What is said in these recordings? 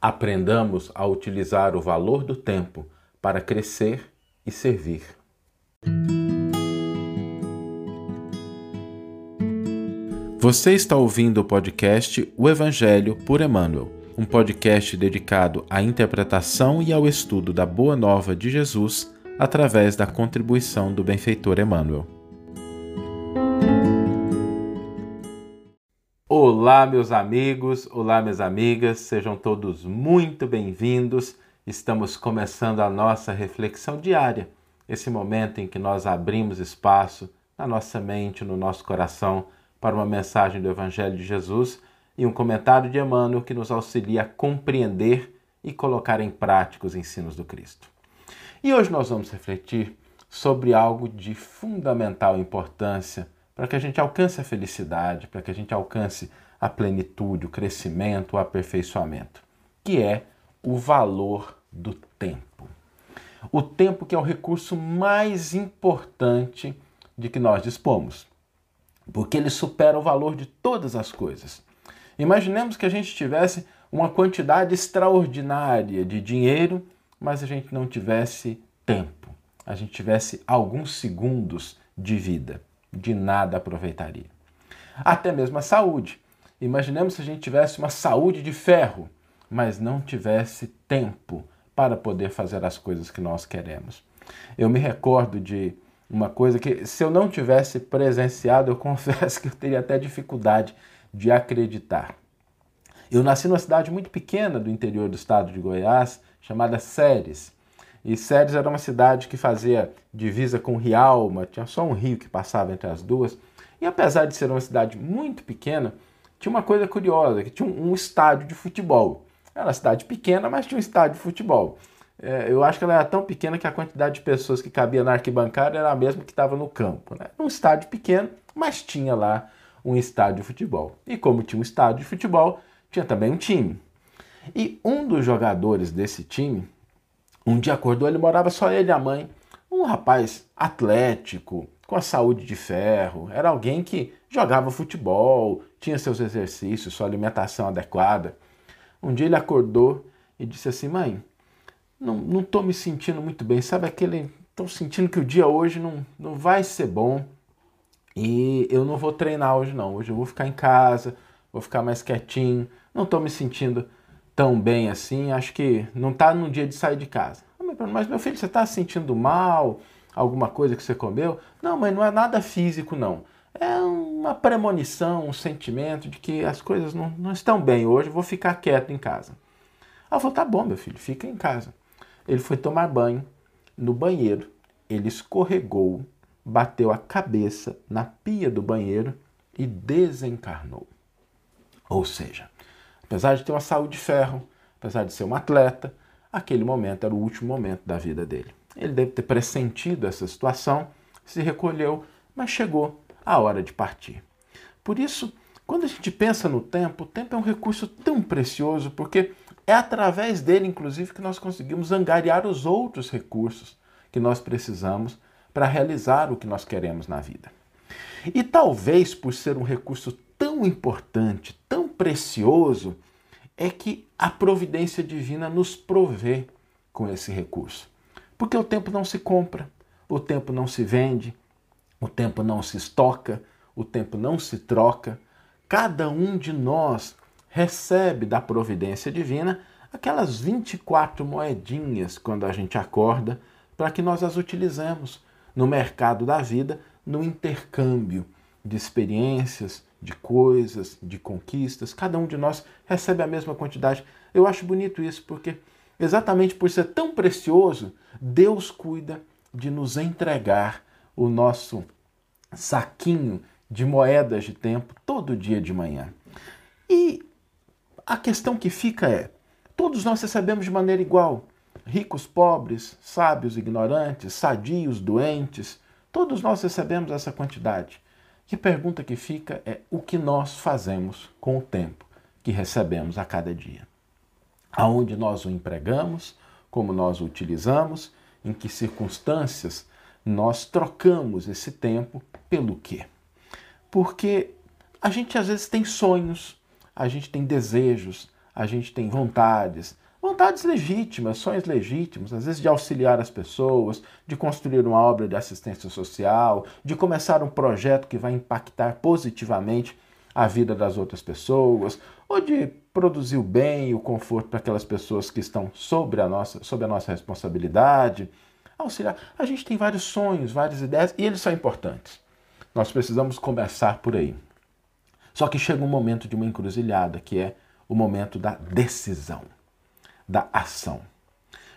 Aprendamos a utilizar o valor do tempo para crescer e servir. Você está ouvindo o podcast O Evangelho por Emmanuel, um podcast dedicado à interpretação e ao estudo da Boa Nova de Jesus através da contribuição do benfeitor Emmanuel. Olá, meus amigos, olá, minhas amigas, sejam todos muito bem-vindos. Estamos começando a nossa reflexão diária, esse momento em que nós abrimos espaço na nossa mente, no nosso coração para uma mensagem do Evangelho de Jesus e um comentário de Emmanuel que nos auxilia a compreender e colocar em prática os ensinos do Cristo. E hoje nós vamos refletir sobre algo de fundamental importância para que a gente alcance a felicidade, para que a gente alcance a plenitude, o crescimento, o aperfeiçoamento, que é o valor do tempo. O tempo que é o recurso mais importante de que nós dispomos porque ele supera o valor de todas as coisas. Imaginemos que a gente tivesse uma quantidade extraordinária de dinheiro, mas a gente não tivesse tempo, a gente tivesse alguns segundos de vida, de nada aproveitaria. Até mesmo a saúde. Imaginemos se a gente tivesse uma saúde de ferro, mas não tivesse tempo para poder fazer as coisas que nós queremos. Eu me recordo de uma coisa que, se eu não tivesse presenciado, eu confesso que eu teria até dificuldade de acreditar. Eu nasci numa cidade muito pequena do interior do estado de Goiás, chamada Séries. E Séries era uma cidade que fazia divisa com Rialma, tinha só um rio que passava entre as duas. E apesar de ser uma cidade muito pequena, tinha uma coisa curiosa, que tinha um, um estádio de futebol. Era uma cidade pequena, mas tinha um estádio de futebol. É, eu acho que ela era tão pequena que a quantidade de pessoas que cabia na arquibancada era a mesma que estava no campo. Né? Um estádio pequeno, mas tinha lá um estádio de futebol. E como tinha um estádio de futebol, tinha também um time. E um dos jogadores desse time, um dia acordou, ele morava só ele e a mãe. Um rapaz atlético, com a saúde de ferro, era alguém que jogava futebol, tinha seus exercícios, sua alimentação adequada. Um dia ele acordou e disse assim: Mãe, não estou me sentindo muito bem, sabe aquele. Estou sentindo que o dia hoje não, não vai ser bom e eu não vou treinar hoje não. Hoje eu vou ficar em casa, vou ficar mais quietinho, não estou me sentindo tão bem assim, acho que não está no dia de sair de casa. Ah, mas meu filho, você está se sentindo mal? Alguma coisa que você comeu? Não, mas não é nada físico não. É uma premonição, um sentimento de que as coisas não, não estão bem hoje, vou ficar quieto em casa. Ela falou, tá bom, meu filho, fica em casa. Ele foi tomar banho no banheiro, ele escorregou, bateu a cabeça na pia do banheiro e desencarnou. Ou seja, apesar de ter uma saúde de ferro, apesar de ser um atleta, aquele momento era o último momento da vida dele. Ele deve ter pressentido essa situação, se recolheu, mas chegou a hora de partir. Por isso, quando a gente pensa no tempo, o tempo é um recurso tão precioso porque é através dele, inclusive, que nós conseguimos angariar os outros recursos que nós precisamos para realizar o que nós queremos na vida. E talvez por ser um recurso tão importante, tão precioso, é que a providência divina nos provê com esse recurso. Porque o tempo não se compra, o tempo não se vende, o tempo não se estoca, o tempo não se troca. Cada um de nós recebe da providência divina aquelas 24 moedinhas quando a gente acorda, para que nós as utilizemos no mercado da vida, no intercâmbio de experiências, de coisas, de conquistas. Cada um de nós recebe a mesma quantidade. Eu acho bonito isso porque, exatamente por ser tão precioso, Deus cuida de nos entregar o nosso saquinho de moedas de tempo todo dia de manhã. E a questão que fica é: todos nós recebemos de maneira igual. Ricos, pobres, sábios, ignorantes, sadios, doentes, todos nós recebemos essa quantidade. Que pergunta que fica é o que nós fazemos com o tempo que recebemos a cada dia. Aonde nós o empregamos, como nós o utilizamos, em que circunstâncias nós trocamos esse tempo pelo quê? Porque a gente às vezes tem sonhos, a gente tem desejos, a gente tem vontades, vontades legítimas, sonhos legítimos, às vezes de auxiliar as pessoas, de construir uma obra de assistência social, de começar um projeto que vai impactar positivamente a vida das outras pessoas, ou de produzir o bem e o conforto para aquelas pessoas que estão sobre a nossa, sob a nossa responsabilidade. Auxiliar. A gente tem vários sonhos, várias ideias, e eles são importantes. Nós precisamos começar por aí. Só que chega um momento de uma encruzilhada, que é o momento da decisão, da ação.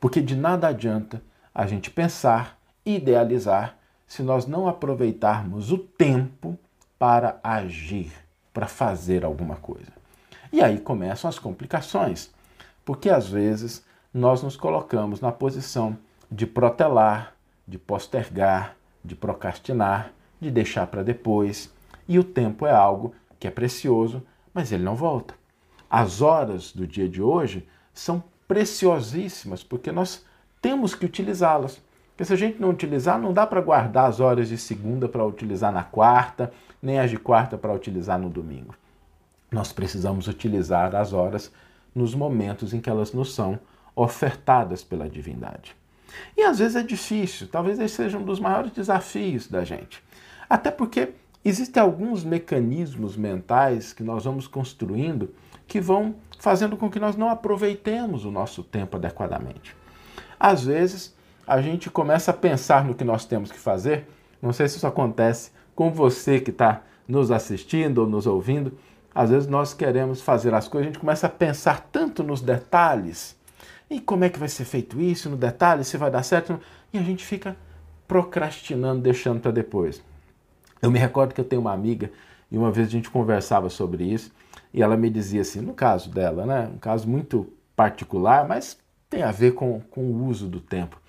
Porque de nada adianta a gente pensar, idealizar, se nós não aproveitarmos o tempo para agir, para fazer alguma coisa. E aí começam as complicações, porque às vezes nós nos colocamos na posição de protelar, de postergar, de procrastinar, de deixar para depois, e o tempo é algo que é precioso, mas ele não volta. As horas do dia de hoje são preciosíssimas porque nós temos que utilizá-las. Porque se a gente não utilizar, não dá para guardar as horas de segunda para utilizar na quarta, nem as de quarta para utilizar no domingo. Nós precisamos utilizar as horas nos momentos em que elas nos são ofertadas pela divindade. E às vezes é difícil, talvez esse seja um dos maiores desafios da gente. Até porque Existem alguns mecanismos mentais que nós vamos construindo que vão fazendo com que nós não aproveitemos o nosso tempo adequadamente. Às vezes, a gente começa a pensar no que nós temos que fazer. Não sei se isso acontece com você que está nos assistindo ou nos ouvindo. Às vezes nós queremos fazer as coisas, a gente começa a pensar tanto nos detalhes. E como é que vai ser feito isso, no detalhe, se vai dar certo. E a gente fica procrastinando, deixando para depois. Eu me recordo que eu tenho uma amiga e uma vez a gente conversava sobre isso e ela me dizia assim, no caso dela, né, um caso muito particular, mas tem a ver com, com o uso do tempo.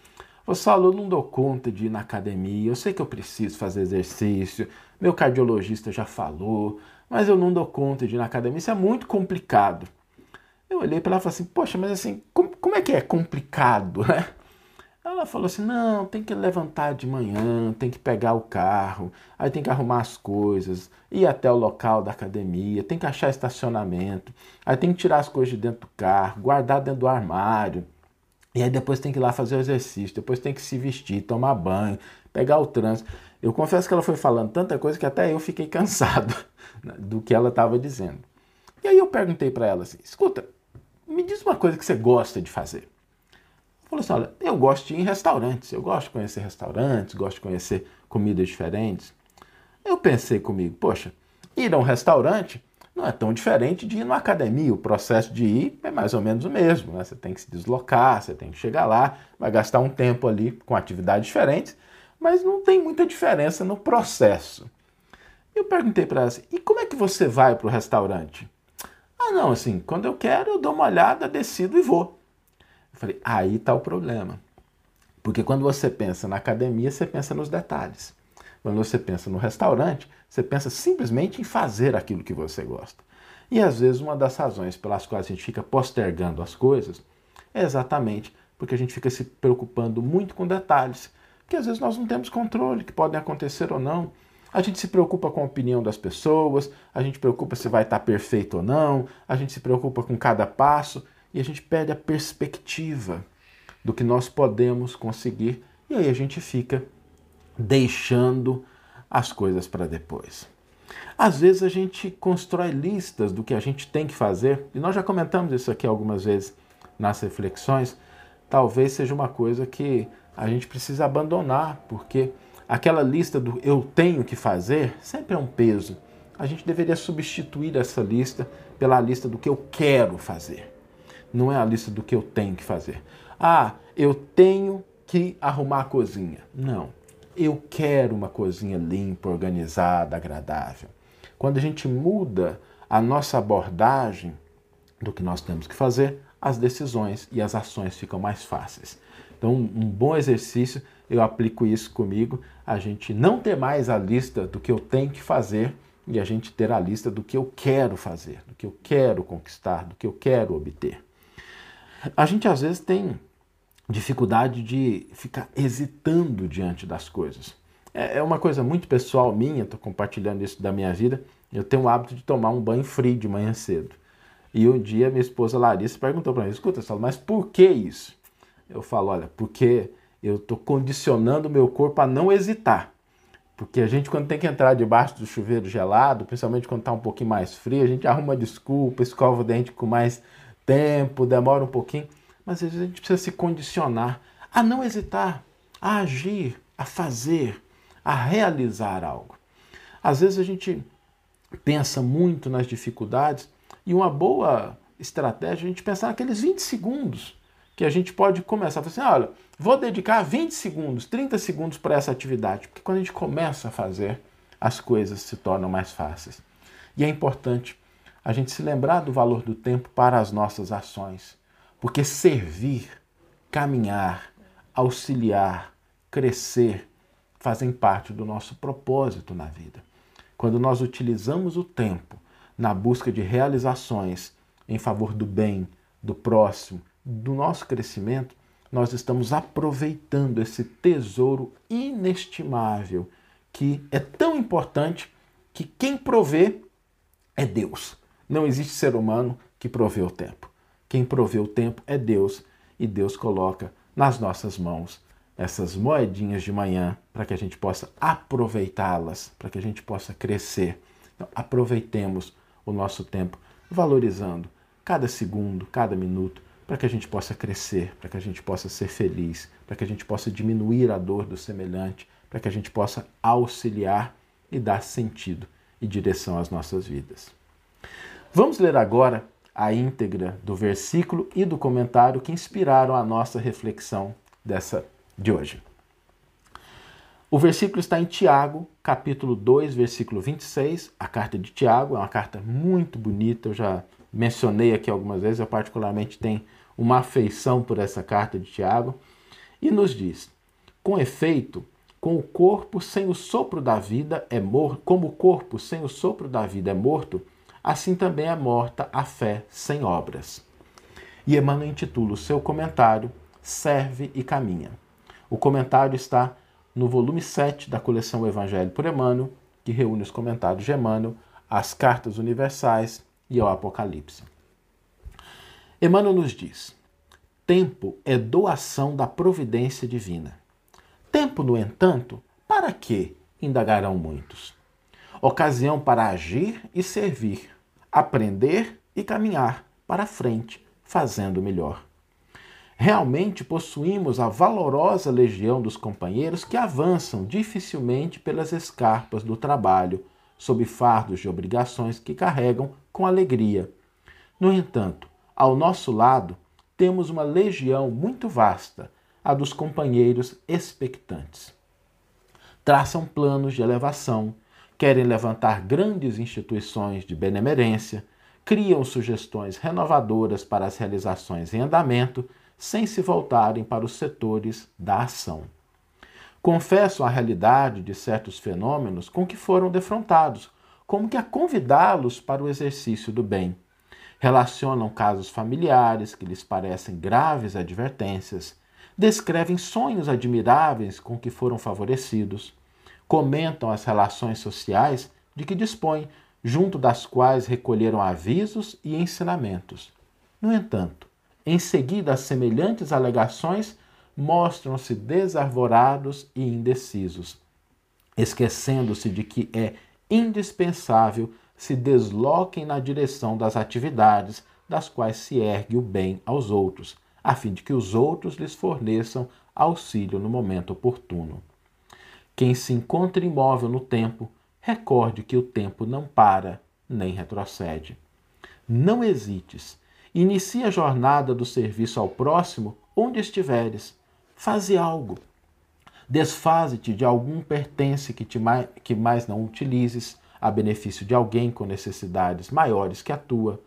Você falou, não dou conta de ir na academia, eu sei que eu preciso fazer exercício, meu cardiologista já falou, mas eu não dou conta de ir na academia, isso é muito complicado. Eu olhei para ela e falei assim, poxa, mas assim, como, como é que é complicado, né? Ela falou assim: não, tem que levantar de manhã, tem que pegar o carro, aí tem que arrumar as coisas, ir até o local da academia, tem que achar estacionamento, aí tem que tirar as coisas de dentro do carro, guardar dentro do armário, e aí depois tem que ir lá fazer o exercício, depois tem que se vestir, tomar banho, pegar o trânsito. Eu confesso que ela foi falando tanta coisa que até eu fiquei cansado do que ela estava dizendo. E aí eu perguntei para ela assim: escuta, me diz uma coisa que você gosta de fazer. Falou assim: olha, eu gosto de ir em restaurantes, eu gosto de conhecer restaurantes, gosto de conhecer comidas diferentes. Eu pensei comigo, poxa, ir a um restaurante não é tão diferente de ir numa academia. O processo de ir é mais ou menos o mesmo. Né? Você tem que se deslocar, você tem que chegar lá, vai gastar um tempo ali com atividades diferentes, mas não tem muita diferença no processo. Eu perguntei para ela assim: e como é que você vai para o restaurante? Ah, não, assim, quando eu quero, eu dou uma olhada, decido e vou. Eu falei, aí está o problema. Porque quando você pensa na academia, você pensa nos detalhes. Quando você pensa no restaurante, você pensa simplesmente em fazer aquilo que você gosta. E às vezes uma das razões pelas quais a gente fica postergando as coisas é exatamente porque a gente fica se preocupando muito com detalhes, que às vezes nós não temos controle, que podem acontecer ou não. A gente se preocupa com a opinião das pessoas, a gente preocupa se vai estar perfeito ou não, a gente se preocupa com cada passo e a gente perde a perspectiva do que nós podemos conseguir e aí a gente fica deixando as coisas para depois. Às vezes a gente constrói listas do que a gente tem que fazer, e nós já comentamos isso aqui algumas vezes nas reflexões. Talvez seja uma coisa que a gente precisa abandonar, porque aquela lista do eu tenho que fazer sempre é um peso. A gente deveria substituir essa lista pela lista do que eu quero fazer não é a lista do que eu tenho que fazer. Ah, eu tenho que arrumar a cozinha. Não. Eu quero uma cozinha limpa, organizada, agradável. Quando a gente muda a nossa abordagem do que nós temos que fazer, as decisões e as ações ficam mais fáceis. Então, um bom exercício, eu aplico isso comigo, a gente não ter mais a lista do que eu tenho que fazer e a gente ter a lista do que eu quero fazer, do que eu quero conquistar, do que eu quero obter. A gente às vezes tem dificuldade de ficar hesitando diante das coisas. É, é uma coisa muito pessoal minha, estou compartilhando isso da minha vida. Eu tenho o hábito de tomar um banho frio de manhã cedo. E um dia minha esposa Larissa perguntou para mim: escuta, Saulo, mas por que isso? Eu falo: olha, porque eu estou condicionando o meu corpo a não hesitar. Porque a gente, quando tem que entrar debaixo do chuveiro gelado, principalmente quando está um pouquinho mais frio, a gente arruma desculpa, escova o dente com mais tempo, demora um pouquinho. Mas às vezes a gente precisa se condicionar a não hesitar, a agir, a fazer, a realizar algo. Às vezes a gente pensa muito nas dificuldades e uma boa estratégia é a gente pensar naqueles 20 segundos que a gente pode começar. Assim, olha, vou dedicar 20 segundos, 30 segundos para essa atividade, porque quando a gente começa a fazer, as coisas se tornam mais fáceis. E é importante a gente se lembrar do valor do tempo para as nossas ações, porque servir, caminhar, auxiliar, crescer, fazem parte do nosso propósito na vida. Quando nós utilizamos o tempo na busca de realizações em favor do bem, do próximo, do nosso crescimento, nós estamos aproveitando esse tesouro inestimável que é tão importante que quem provê é Deus. Não existe ser humano que provê o tempo. Quem provê o tempo é Deus e Deus coloca nas nossas mãos essas moedinhas de manhã para que a gente possa aproveitá-las, para que a gente possa crescer. Então, aproveitemos o nosso tempo valorizando cada segundo, cada minuto, para que a gente possa crescer, para que a gente possa ser feliz, para que a gente possa diminuir a dor do semelhante, para que a gente possa auxiliar e dar sentido e direção às nossas vidas. Vamos ler agora a íntegra do versículo e do comentário que inspiraram a nossa reflexão dessa de hoje. O versículo está em Tiago, capítulo 2, versículo 26. A carta de Tiago é uma carta muito bonita, eu já mencionei aqui algumas vezes, eu particularmente tenho uma afeição por essa carta de Tiago, e nos diz: Com efeito, com o corpo sem o sopro da vida é morto, como o corpo sem o sopro da vida é morto, assim também é morta a fé sem obras. E Emmanuel intitula o seu comentário Serve e Caminha. O comentário está no volume 7 da coleção Evangelho por Emmanuel, que reúne os comentários de Emmanuel, as cartas universais e ao Apocalipse. Emmanuel nos diz: tempo é doação da providência divina. Tempo, no entanto, para que? indagarão muitos. Ocasião para agir e servir, aprender e caminhar para frente, fazendo melhor. Realmente possuímos a valorosa legião dos companheiros que avançam dificilmente pelas escarpas do trabalho, sob fardos de obrigações que carregam com alegria. No entanto, ao nosso lado, temos uma legião muito vasta, a dos companheiros expectantes. Traçam planos de elevação, querem levantar grandes instituições de benemerência, criam sugestões renovadoras para as realizações em andamento sem se voltarem para os setores da ação. Confessam a realidade de certos fenômenos com que foram defrontados, como que a convidá-los para o exercício do bem. Relacionam casos familiares que lhes parecem graves advertências, descrevem sonhos admiráveis com que foram favorecidos, comentam as relações sociais de que dispõem, junto das quais recolheram avisos e ensinamentos. No entanto, em seguida, semelhantes alegações mostram-se desarvorados e indecisos, esquecendo-se de que é indispensável se desloquem na direção das atividades das quais se ergue o bem aos outros, a fim de que os outros lhes forneçam auxílio no momento oportuno. Quem se encontra imóvel no tempo, recorde que o tempo não para nem retrocede. Não hesites Inicie a jornada do serviço ao próximo onde estiveres. Faze algo. Desfaze-te de algum pertence que, te mais, que mais não utilizes a benefício de alguém com necessidades maiores que a tua.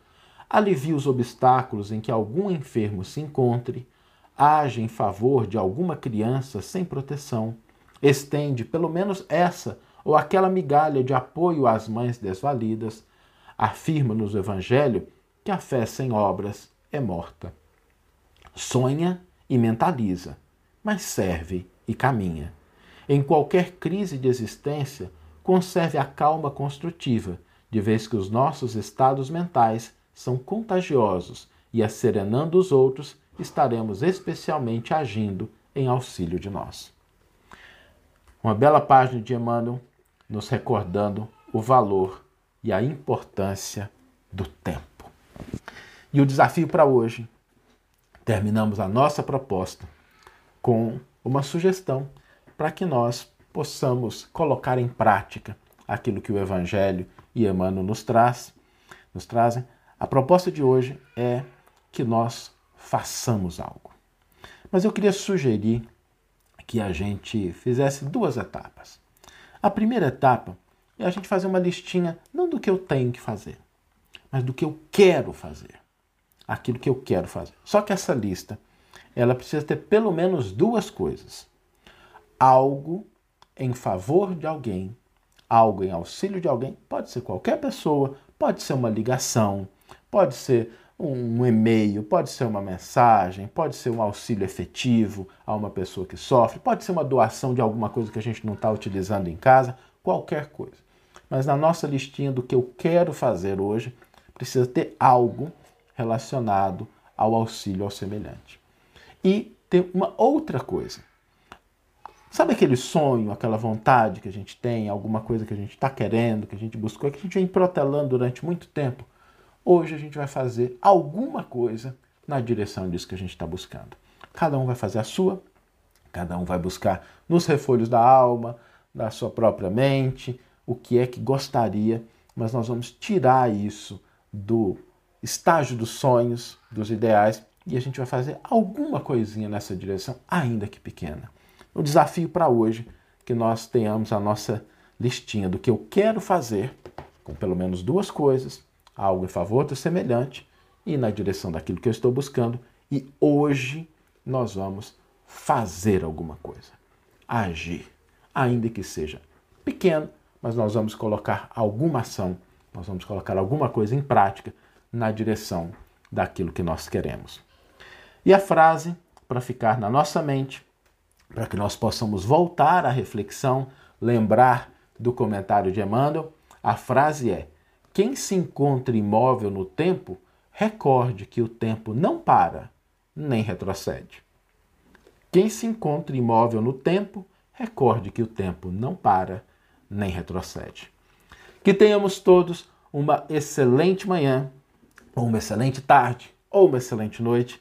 Alivie os obstáculos em que algum enfermo se encontre. Age em favor de alguma criança sem proteção. Estende pelo menos essa ou aquela migalha de apoio às mães desvalidas. Afirma-nos o Evangelho que a fé sem obras é morta. Sonha e mentaliza, mas serve e caminha. Em qualquer crise de existência, conserve a calma construtiva, de vez que os nossos estados mentais são contagiosos e asserenando os outros, estaremos especialmente agindo em auxílio de nós. Uma bela página de Emmanuel nos recordando o valor e a importância do tempo. E o desafio para hoje, terminamos a nossa proposta com uma sugestão para que nós possamos colocar em prática aquilo que o Evangelho e Emmanuel nos traz, nos trazem. A proposta de hoje é que nós façamos algo. Mas eu queria sugerir que a gente fizesse duas etapas. A primeira etapa é a gente fazer uma listinha não do que eu tenho que fazer, mas do que eu quero fazer. Aquilo que eu quero fazer. Só que essa lista, ela precisa ter pelo menos duas coisas. Algo em favor de alguém, algo em auxílio de alguém, pode ser qualquer pessoa, pode ser uma ligação, pode ser um e-mail, pode ser uma mensagem, pode ser um auxílio efetivo a uma pessoa que sofre, pode ser uma doação de alguma coisa que a gente não está utilizando em casa, qualquer coisa. Mas na nossa listinha do que eu quero fazer hoje, precisa ter algo relacionado ao auxílio ao semelhante. E tem uma outra coisa. Sabe aquele sonho, aquela vontade que a gente tem, alguma coisa que a gente está querendo, que a gente buscou, que a gente vem protelando durante muito tempo? Hoje a gente vai fazer alguma coisa na direção disso que a gente está buscando. Cada um vai fazer a sua, cada um vai buscar nos refolhos da alma, da sua própria mente, o que é que gostaria, mas nós vamos tirar isso do estágio dos sonhos, dos ideais, e a gente vai fazer alguma coisinha nessa direção, ainda que pequena. O desafio para hoje que nós tenhamos a nossa listinha do que eu quero fazer, com pelo menos duas coisas, algo em favor do semelhante e na direção daquilo que eu estou buscando. E hoje nós vamos fazer alguma coisa, agir, ainda que seja pequeno, mas nós vamos colocar alguma ação, nós vamos colocar alguma coisa em prática na direção daquilo que nós queremos. E a frase, para ficar na nossa mente, para que nós possamos voltar à reflexão, lembrar do comentário de Emmanuel, a frase é: quem se encontra imóvel no tempo, recorde que o tempo não para nem retrocede. Quem se encontra imóvel no tempo, recorde que o tempo não para nem retrocede. Que tenhamos todos uma excelente manhã, ou uma excelente tarde, ou uma excelente noite